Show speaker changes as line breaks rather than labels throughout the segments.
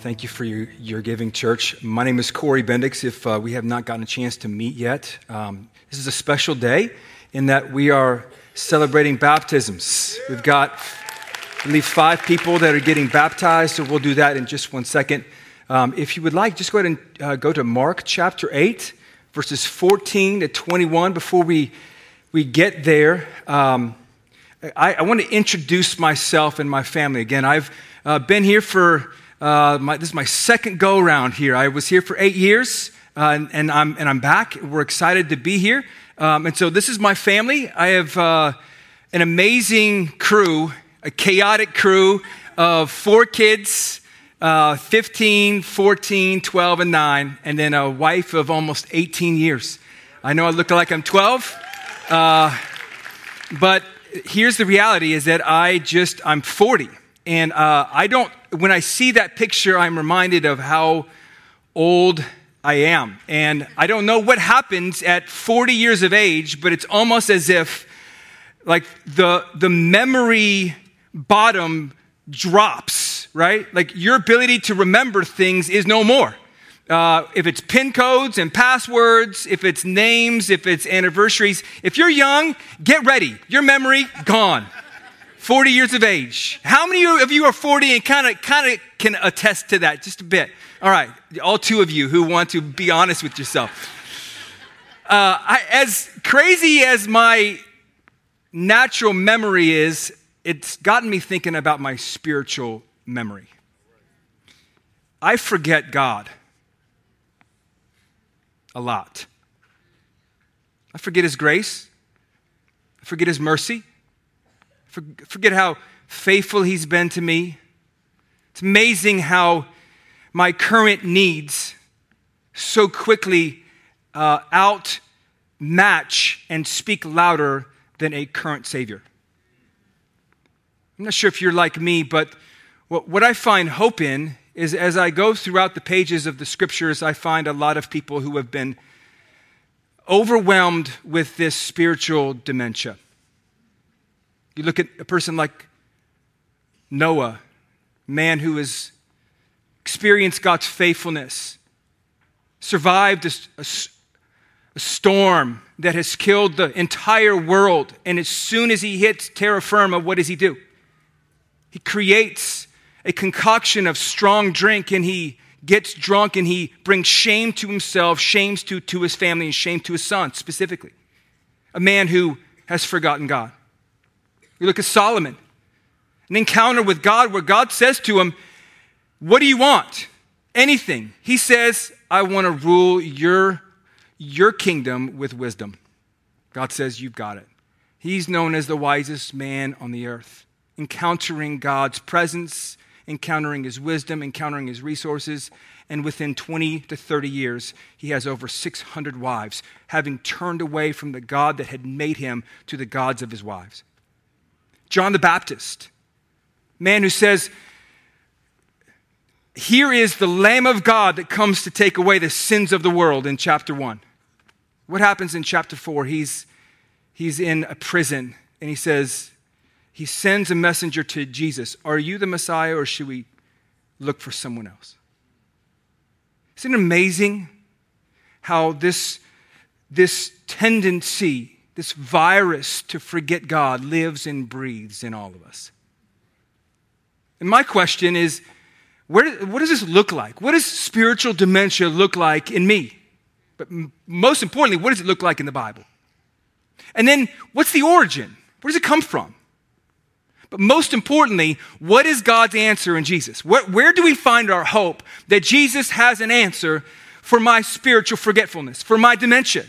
Thank you for your, your giving, church. My name is Corey Bendix. If uh, we have not gotten a chance to meet yet, um, this is a special day in that we are celebrating baptisms. We've got, I believe, five people that are getting baptized, so we'll do that in just one second. Um, if you would like, just go ahead and uh, go to Mark chapter 8, verses 14 to 21. Before we, we get there, um, I, I want to introduce myself and my family. Again, I've uh, been here for uh, my, this is my second go around here. I was here for eight years, uh, and, and, I'm, and I'm back. We're excited to be here. Um, and so this is my family. I have uh, an amazing crew, a chaotic crew of four kids. Uh, 15, 14, 12, and 9, and then a wife of almost 18 years. I know I look like I'm 12, uh, but here's the reality is that I just, I'm 40. And uh, I don't, when I see that picture, I'm reminded of how old I am. And I don't know what happens at 40 years of age, but it's almost as if like the, the memory bottom drops, right? Like your ability to remember things is no more. Uh, if it's pin codes and passwords, if it's names, if it's anniversaries, if you're young, get ready. Your memory, gone. 40 years of age. How many of you are 40 and kind of kind of can attest to that just a bit? All right, all two of you who want to be honest with yourself. Uh, I, as crazy as my natural memory is, it's gotten me thinking about my spiritual memory. I forget God a lot. I forget His grace. I forget His mercy. Forget how faithful He's been to me. It's amazing how my current needs so quickly uh, outmatch and speak louder than a current Savior. I'm not sure if you're like me, but what, what I find hope in is as I go throughout the pages of the scriptures, I find a lot of people who have been overwhelmed with this spiritual dementia. You look at a person like Noah, man who has experienced God's faithfulness, survived a, a, a, storm that has killed the entire world. And as soon as he hits terra firma, what does he do? He creates a concoction of strong drink and he gets drunk and he brings shame to himself, shame to, to his family, and shame to his son specifically. A man who has forgotten God. We look at Solomon, an encounter with God where God says to him, What do you want? Anything. He says, I want to rule your, your kingdom with wisdom. God says, You've got it. He's known as the wisest man on the earth, encountering God's presence, encountering his wisdom, encountering his resources. And within 20 to 30 years, he has over 600 wives, having turned away from the God that had made him to the gods of his wives. John the Baptist, man who says, Here is the Lamb of God that comes to take away the sins of the world in chapter 1. What happens in chapter 4? He's, he's in a prison and he says, He sends a messenger to Jesus. Are you the Messiah or should we look for someone else? Isn't it amazing how this, this tendency this virus to forget God lives and breathes in all of us. And my question is where, what does this look like? What does spiritual dementia look like in me? But most importantly, what does it look like in the Bible? And then, what's the origin? Where does it come from? But most importantly, what is God's answer in Jesus? Where, where do we find our hope that Jesus has an answer for my spiritual forgetfulness, for my dementia?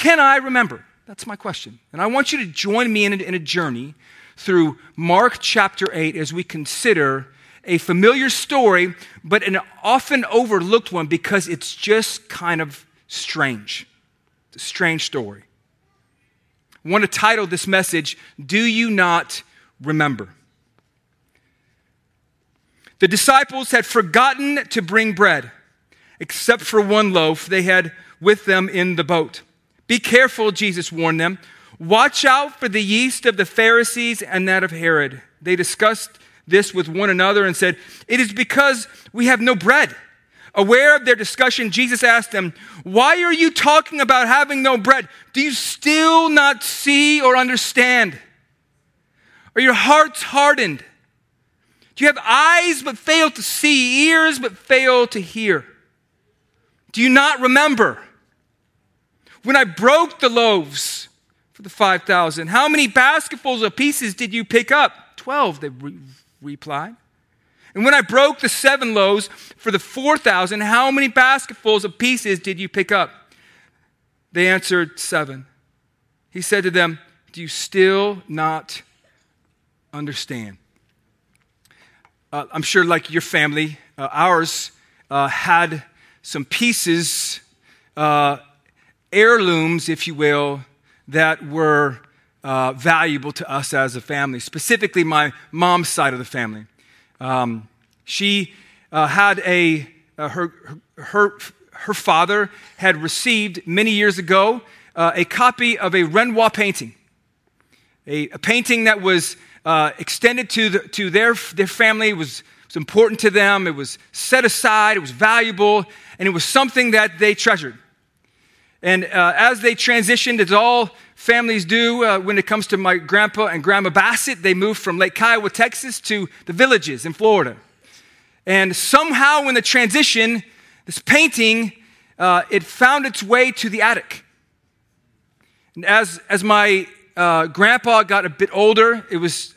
Can I remember? That's my question. And I want you to join me in a, in a journey through Mark chapter 8 as we consider a familiar story, but an often overlooked one because it's just kind of strange. It's a strange story. I want to title this message, Do You Not Remember? The disciples had forgotten to bring bread, except for one loaf they had with them in the boat. Be careful, Jesus warned them. Watch out for the yeast of the Pharisees and that of Herod. They discussed this with one another and said, It is because we have no bread. Aware of their discussion, Jesus asked them, Why are you talking about having no bread? Do you still not see or understand? Are your hearts hardened? Do you have eyes but fail to see, ears but fail to hear? Do you not remember when I broke the loaves for the 5,000? How many basketfuls of pieces did you pick up? Twelve, they re- replied. And when I broke the seven loaves for the 4,000, how many basketfuls of pieces did you pick up? They answered, Seven. He said to them, Do you still not understand? Uh, I'm sure, like your family, uh, ours uh, had some pieces, uh, heirlooms, if you will, that were uh, valuable to us as a family, specifically my mom's side of the family. Um, she uh, had a, uh, her, her, her father had received many years ago uh, a copy of a Renoir painting, a, a painting that was uh, extended to, the, to their, their family. Was, was important to them. It was set aside. It was valuable. And it was something that they treasured. And uh, as they transitioned, as all families do uh, when it comes to my grandpa and grandma Bassett, they moved from Lake Kiowa, Texas to the villages in Florida. And somehow in the transition, this painting, uh, it found its way to the attic. And as, as my uh, grandpa got a bit older, it was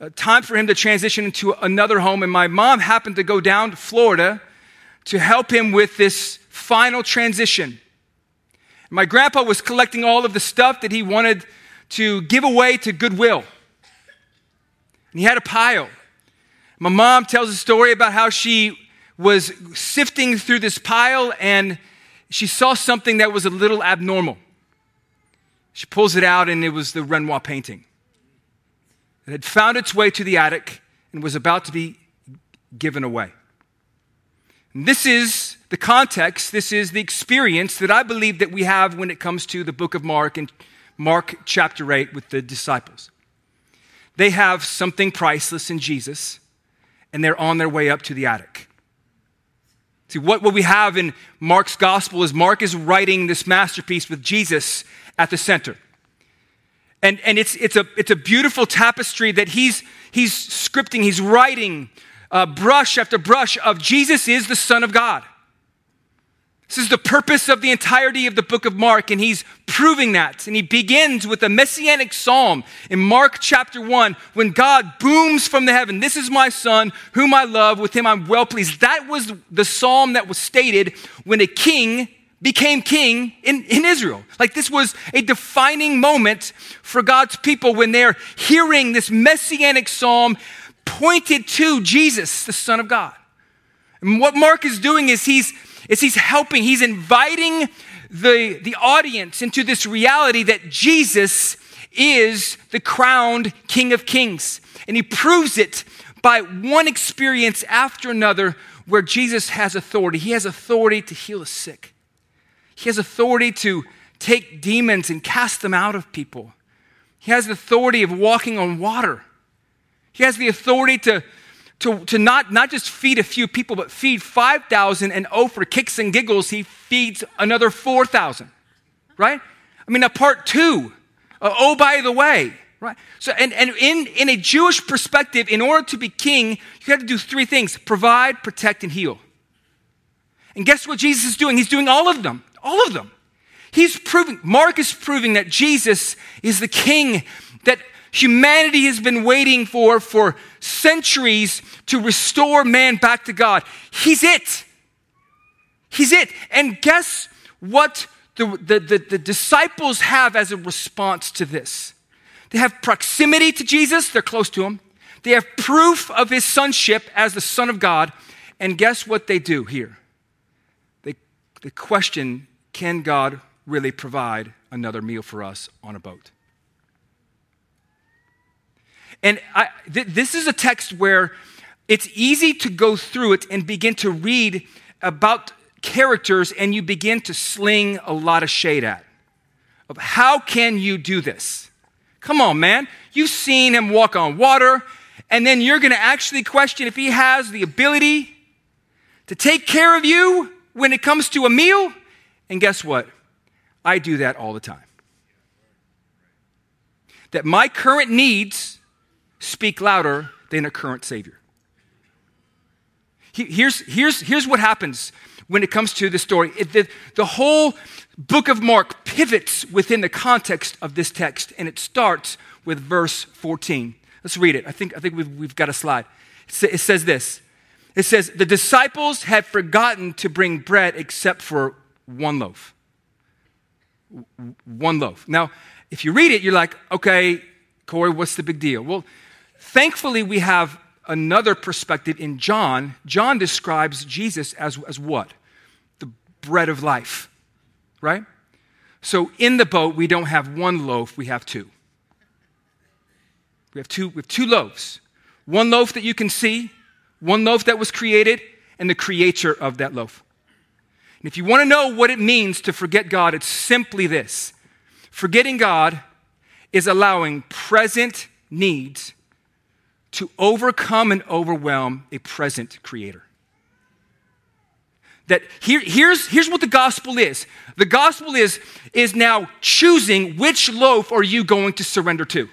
uh, time for him to transition into another home. And my mom happened to go down to Florida to help him with this final transition. My grandpa was collecting all of the stuff that he wanted to give away to Goodwill. And he had a pile. My mom tells a story about how she was sifting through this pile and she saw something that was a little abnormal. She pulls it out and it was the Renoir painting. It had found its way to the attic and was about to be given away. And this is the context, this is the experience that I believe that we have when it comes to the book of Mark and Mark chapter 8 with the disciples. They have something priceless in Jesus, and they're on their way up to the attic. See, what, what we have in Mark's gospel is Mark is writing this masterpiece with Jesus at the center. And, and it's, it's, a, it's a beautiful tapestry that he's, he's scripting, he's writing uh, brush after brush of Jesus is the Son of God. This is the purpose of the entirety of the book of Mark, and he's proving that. And he begins with a messianic psalm in Mark chapter 1 when God booms from the heaven, This is my son, whom I love, with him I'm well pleased. That was the psalm that was stated when a king became king in, in Israel. Like this was a defining moment for God's people when they're hearing this messianic psalm pointed to Jesus, the Son of God. And what Mark is doing is he's, is he's helping, he's inviting the, the audience into this reality that Jesus is the crowned King of Kings. And he proves it by one experience after another where Jesus has authority. He has authority to heal the sick, he has authority to take demons and cast them out of people. He has the authority of walking on water. He has the authority to, to, to not, not just feed a few people, but feed 5,000, and oh, for kicks and giggles, he feeds another 4,000, right? I mean, a part two, uh, oh, by the way, right? So, and, and in, in a Jewish perspective, in order to be king, you have to do three things provide, protect, and heal. And guess what Jesus is doing? He's doing all of them, all of them. He's proving, Mark is proving that Jesus is the king that humanity has been waiting for for centuries to restore man back to God. He's it. He's it. And guess what the, the, the, the, disciples have as a response to this? They have proximity to Jesus, they're close to him. They have proof of his sonship as the Son of God. And guess what they do here? They, they question can God really provide another meal for us on a boat? And I, th- this is a text where it's easy to go through it and begin to read about characters and you begin to sling a lot of shade at. Of how can you do this? Come on, man. You've seen him walk on water and then you're going to actually question if he has the ability to take care of you when it comes to a meal. And guess what? I do that all the time. That my current needs speak louder than a current Savior. Here's, here's, here's what happens when it comes to the story. It, the, the whole book of Mark pivots within the context of this text, and it starts with verse 14. Let's read it. I think, I think we've, we've got a slide. It says this It says, The disciples had forgotten to bring bread except for one loaf. One loaf. Now, if you read it, you're like, okay, Corey, what's the big deal? Well, thankfully, we have another perspective in John. John describes Jesus as, as what? The bread of life, right? So in the boat, we don't have one loaf, we have two. We have two, we have two loaves. One loaf that you can see, one loaf that was created, and the creator of that loaf. And if you want to know what it means to forget God, it's simply this forgetting God is allowing present needs to overcome and overwhelm a present creator. That here, here's, here's what the gospel is the gospel is, is now choosing which loaf are you going to surrender to.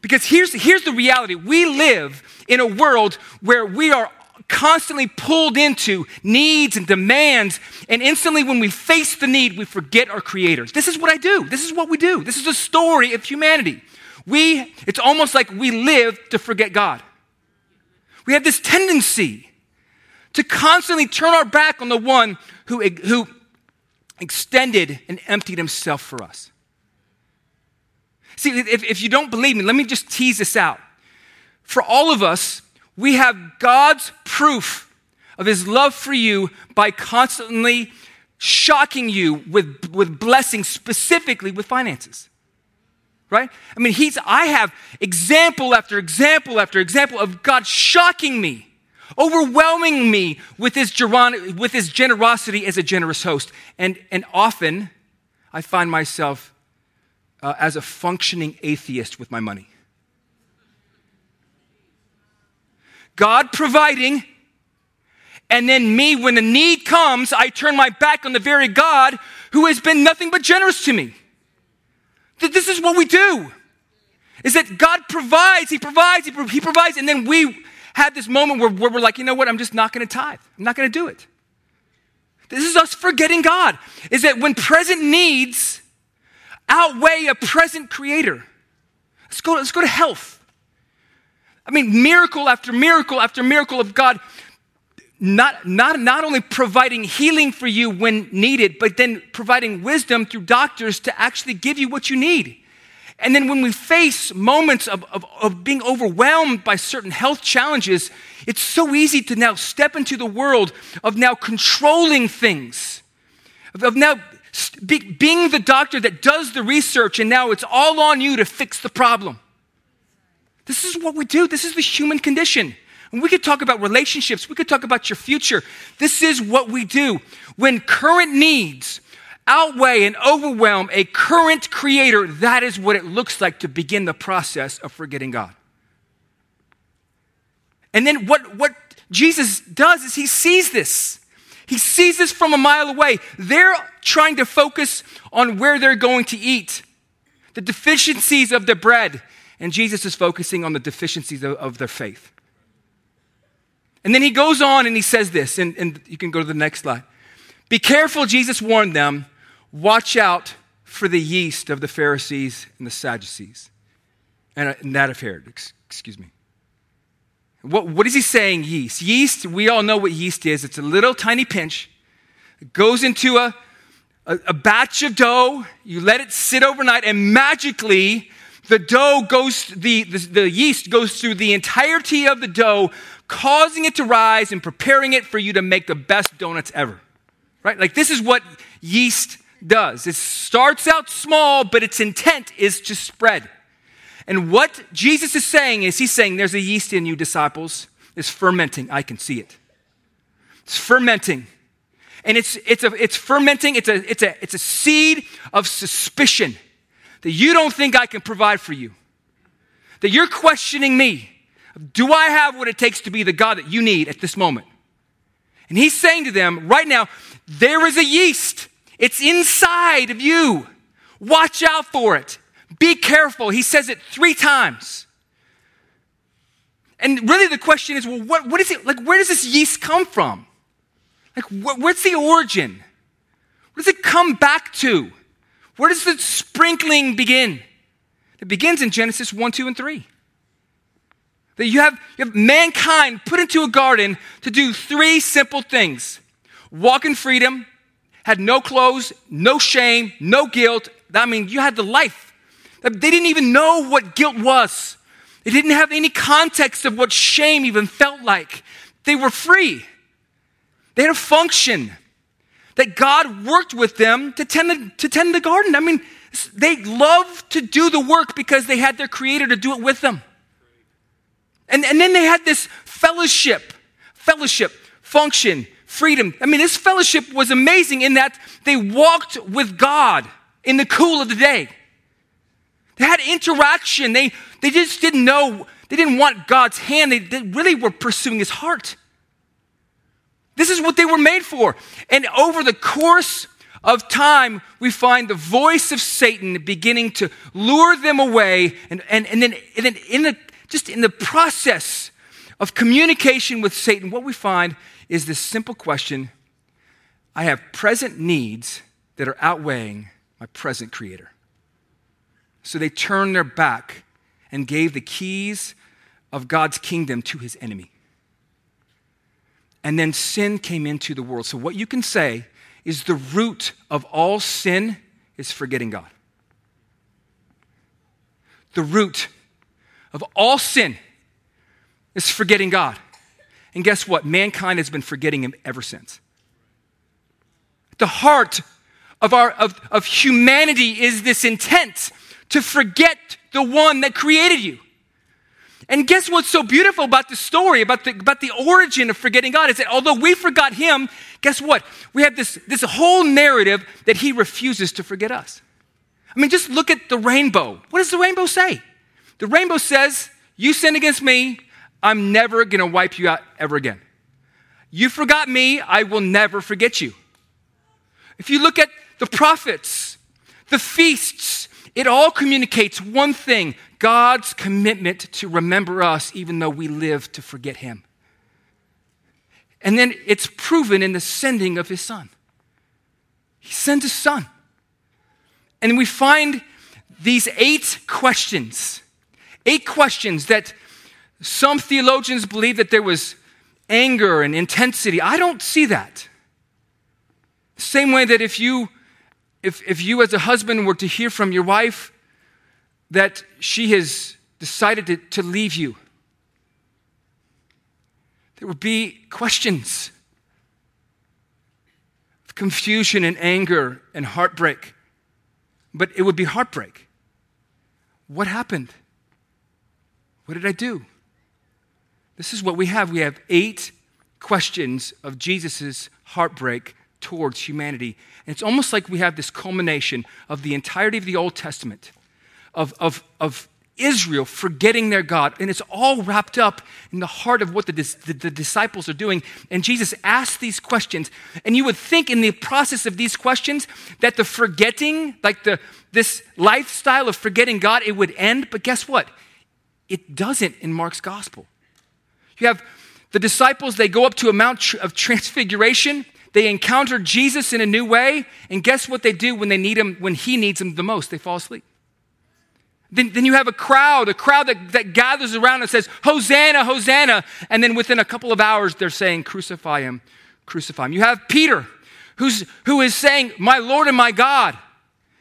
Because here's, here's the reality we live in a world where we are constantly pulled into needs and demands, and instantly when we face the need, we forget our creators. This is what I do. This is what we do. This is the story of humanity. We, it's almost like we live to forget God. We have this tendency to constantly turn our back on the one who, who extended and emptied himself for us. See, if, if you don't believe me, let me just tease this out. For all of us, we have God's proof of his love for you by constantly shocking you with, with blessings, specifically with finances. Right? I mean, he's, I have example after example after example of God shocking me, overwhelming me with his, with his generosity as a generous host. And, and often I find myself uh, as a functioning atheist with my money. God providing, and then me, when the need comes, I turn my back on the very God who has been nothing but generous to me. This is what we do. Is that God provides, He provides, He, he provides, and then we have this moment where, where we're like, you know what, I'm just not gonna tithe. I'm not gonna do it. This is us forgetting God. Is that when present needs outweigh a present creator. Let's go, let's go to health. I mean, miracle after miracle after miracle of God, not, not, not only providing healing for you when needed, but then providing wisdom through doctors to actually give you what you need. And then when we face moments of, of, of, being overwhelmed by certain health challenges, it's so easy to now step into the world of now controlling things, of, of now being the doctor that does the research and now it's all on you to fix the problem. This is what we do. This is the human condition. And we could talk about relationships, we could talk about your future. This is what we do. When current needs outweigh and overwhelm a current creator, that is what it looks like to begin the process of forgetting God. And then what, what Jesus does is he sees this. He sees this from a mile away. They're trying to focus on where they're going to eat, the deficiencies of the bread. And Jesus is focusing on the deficiencies of, of their faith. And then he goes on and he says this, and, and you can go to the next slide. Be careful, Jesus warned them. Watch out for the yeast of the Pharisees and the Sadducees, and, uh, and that of Herod, excuse me. What, what is he saying, yeast? Yeast, we all know what yeast is. It's a little tiny pinch. It goes into a, a, a batch of dough. You let it sit overnight, and magically, the dough goes, the, the, the yeast goes through the entirety of the dough, causing it to rise and preparing it for you to make the best donuts ever. Right? Like, this is what yeast does. It starts out small, but its intent is to spread. And what Jesus is saying is, He's saying, There's a yeast in you, disciples. It's fermenting. I can see it. It's fermenting. And it's, it's, a, it's fermenting, it's a, it's, a, it's a seed of suspicion that you don't think I can provide for you. that you're questioning me. Do I have what it takes to be the God that you need at this moment? And he's saying to them right now, there is a yeast. It's inside of you. Watch out for it. Be careful. He says it three times. And really the question is, well, what, what is it, like, where does this yeast come from? Like, wh- where's the origin? Where does it come back to? Where does the sprinkling begin? It begins in Genesis 1, 2, and 3. That you have, you have mankind put into a garden to do three simple things walk in freedom, had no clothes, no shame, no guilt. I mean, you had the life. They didn't even know what guilt was. They didn't have any context of what shame even felt like. They were free. They had a function that God worked with them to tend the, to tend the garden. I mean, they loved to do the work because they had their creator to do it with them. And, and then they had this fellowship, fellowship, function, freedom. I mean, this fellowship was amazing in that they walked with God in the cool of the day. They had interaction. They, they just didn't know, they didn't want God's hand. They, they really were pursuing his heart. This is what they were made for. And over the course of time, we find the voice of Satan beginning to lure them away. And, and, and then, and then in the, just in the process of communication with Satan, what we find is this simple question I have present needs that are outweighing my present creator. So they turned their back and gave the keys of God's kingdom to his enemy. And then sin came into the world. So, what you can say is the root of all sin is forgetting God. The root of all sin is forgetting God. And guess what? Mankind has been forgetting him ever since. The heart of, our, of, of humanity is this intent to forget the one that created you. And guess what's so beautiful about the story, about the, about the origin of forgetting God, is that although we forgot Him, guess what? We have this, this whole narrative that He refuses to forget us. I mean, just look at the rainbow. What does the rainbow say? The rainbow says, You sin against me, I'm never going to wipe you out ever again. You forgot me, I will never forget you. If you look at the prophets, the feasts, it all communicates one thing God's commitment to remember us even though we live to forget Him. And then it's proven in the sending of His Son. He sends His Son. And we find these eight questions, eight questions that some theologians believe that there was anger and intensity. I don't see that. Same way that if you if, if you as a husband were to hear from your wife that she has decided to, to leave you, there would be questions of confusion and anger and heartbreak. But it would be heartbreak. What happened? What did I do? This is what we have. We have eight questions of Jesus' heartbreak towards humanity. And it's almost like we have this culmination of the entirety of the Old Testament, of, of, of Israel forgetting their God. And it's all wrapped up in the heart of what the, the, the, disciples are doing. And Jesus asked these questions. And you would think in the process of these questions that the forgetting, like the, this lifestyle of forgetting God, it would end. But guess what? It doesn't in Mark's gospel. You have the disciples, they go up to a Mount of Transfiguration. They encounter Jesus in a new way. And guess what they do when they need him, when he needs them the most? They fall asleep. Then, then you have a crowd, a crowd that, that gathers around and says, Hosanna, Hosanna. And then within a couple of hours, they're saying, Crucify him, crucify him. You have Peter, who's, who is saying, My Lord and my God.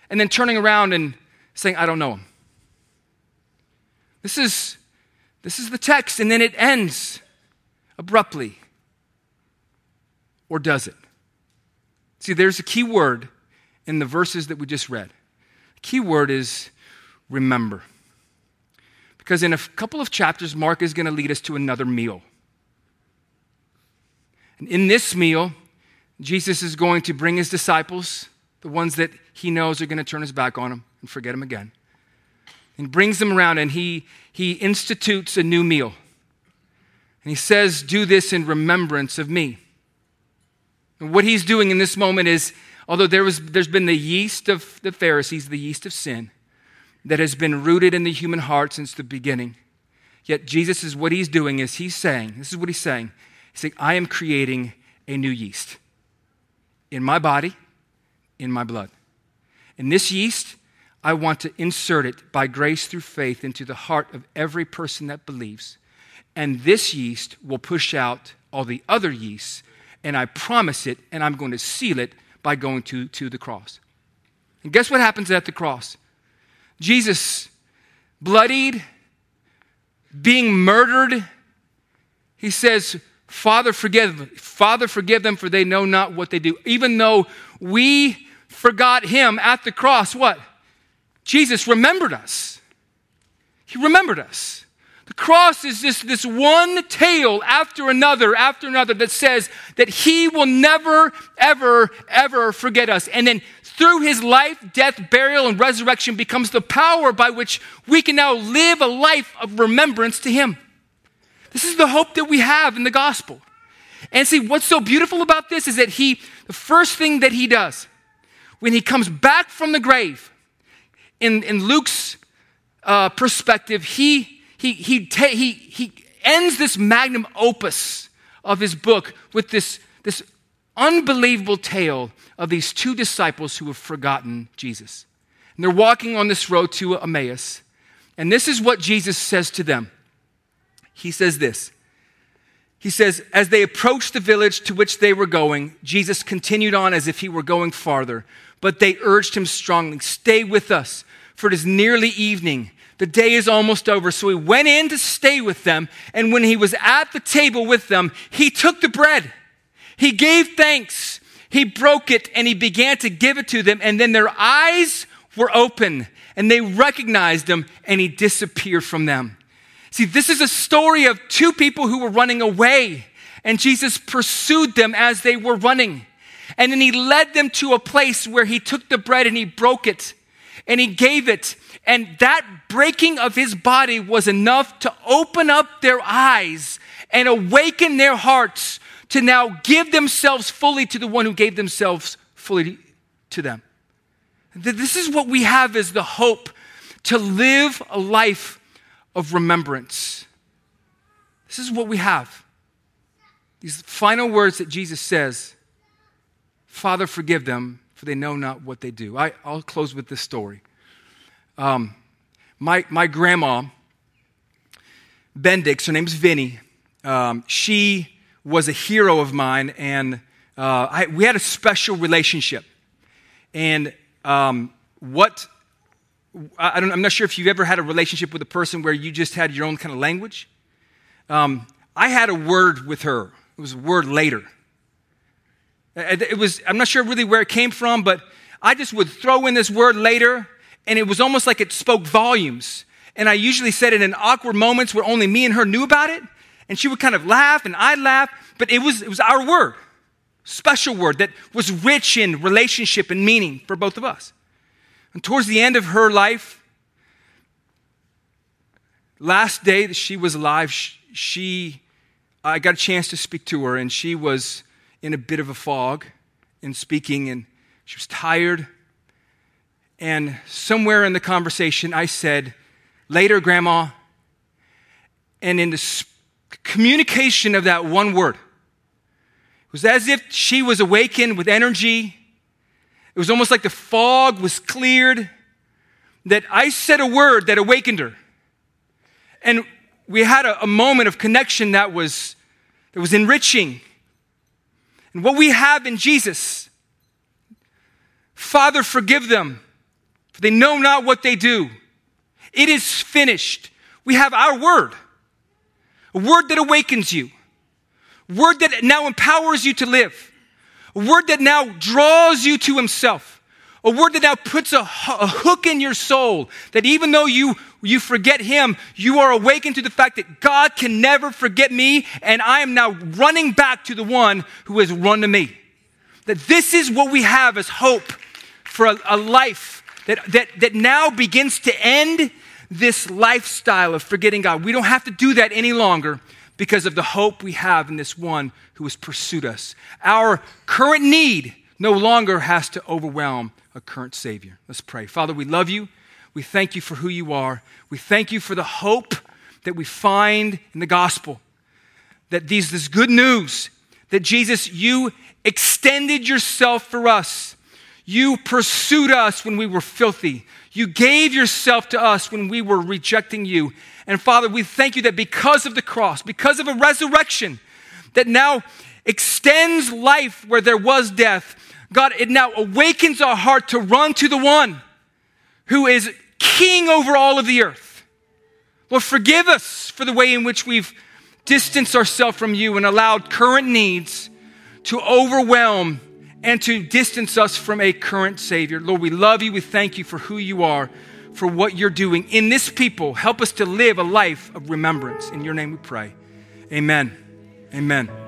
And then turning around and saying, I don't know him. This is this is the text, and then it ends abruptly. Or does it? See, there's a key word in the verses that we just read. The key word is remember. Because in a couple of chapters, Mark is going to lead us to another meal. And in this meal, Jesus is going to bring his disciples, the ones that he knows are going to turn his back on him and forget him again. And brings them around and he, he institutes a new meal. And he says, Do this in remembrance of me. And what he's doing in this moment is, although there was, there's been the yeast of the Pharisees, the yeast of sin, that has been rooted in the human heart since the beginning. Yet Jesus is what he's doing is he's saying, this is what he's saying. He's saying, I am creating a new yeast in my body, in my blood. And this yeast, I want to insert it by grace through faith into the heart of every person that believes. And this yeast will push out all the other yeasts. And I promise it, and I'm going to seal it by going to, to the cross. And guess what happens at the cross? Jesus, bloodied, being murdered, he says, Father, forgive. Father, forgive them, for they know not what they do. Even though we forgot him at the cross, what? Jesus remembered us. He remembered us. The cross is this, this one tale after another, after another that says that he will never, ever, ever forget us. And then through his life, death, burial, and resurrection becomes the power by which we can now live a life of remembrance to him. This is the hope that we have in the gospel. And see, what's so beautiful about this is that he, the first thing that he does when he comes back from the grave, in, in Luke's uh, perspective, he, he, he, ta- he, he ends this magnum opus of his book with this, this unbelievable tale of these two disciples who have forgotten Jesus. And they're walking on this road to Emmaus. And this is what Jesus says to them. He says this. He says, as they approached the village to which they were going, Jesus continued on as if he were going farther. But they urged him strongly, Stay with us, for it is nearly evening. The day is almost over. So he went in to stay with them. And when he was at the table with them, he took the bread. He gave thanks he broke it and he began to give it to them, and then their eyes were open and they recognized him and he disappeared from them. See, this is a story of two people who were running away, and Jesus pursued them as they were running. And then he led them to a place where he took the bread and he broke it and he gave it. And that breaking of his body was enough to open up their eyes and awaken their hearts to now give themselves fully to the one who gave themselves fully to them. This is what we have as the hope to live a life of remembrance. This is what we have. These final words that Jesus says Father, forgive them, for they know not what they do. I, will close with this story. Um, my, my grandma, Bendix, her name's Vinny, um, she was a hero of mine, and uh, I, we had a special relationship. And um, what I am not sure if you've ever had a relationship with a person where you just had your own kind of language. Um, I had a word with her. It was a word later. Uh, it was, I'm not sure really where it came from, but I just would throw in this word later, and it was almost like it spoke volumes. And I usually said it in awkward moments where only me and her knew about it and she would kind of laugh and I'd laugh, but it was, it was our word, special word that was rich in relationship and meaning for both of us. And towards the end of her life, last day that she was alive, she, I got a chance to speak to her, and she was in a bit of a fog in speaking, and she was tired. And somewhere in the conversation, I said, Later, Grandma. And in the communication of that one word. It was as if she was awakened with energy. It was almost like the fog was cleared, that I said a word that awakened her. And we had a, a moment of connection that was, that was enriching. And what we have in Jesus, Father, forgive them, for they know not what they do. It is finished. We have our word a word that awakens you, a word that now empowers you to live, a word that now draws you to Himself, a word that now puts a, hook in your soul that even though you, you forget Him, you are awakened to the fact that God can never forget me, and I am now running back to the one who has run to me. That this is what we have as hope for a, a life that, that, that now begins to end this lifestyle of forgetting God. We don't have to do that any longer because of the hope we have in this one who has pursued us. Our current need no longer has to overwhelm a current Savior. Let's pray. Father, we love you. We thank you for who you are. We thank you for the hope that we find in the gospel. That these, this good news that Jesus, you extended yourself for us. You pursued us when we were filthy. You gave yourself to us when we were rejecting you. And Father, we thank you that because of the cross, because of a resurrection that now extends life where there was death, God, it now awakens our heart to run to the one who is king over all of the earth. Lord, forgive us for the way in which we've distanced ourselves from you and allowed current needs to overwhelm and to distance us from a current Savior. Lord, we love you. We thank you for who you are, for what you're doing in this people. Help us to live a life of remembrance. In your name we pray. Amen. Amen.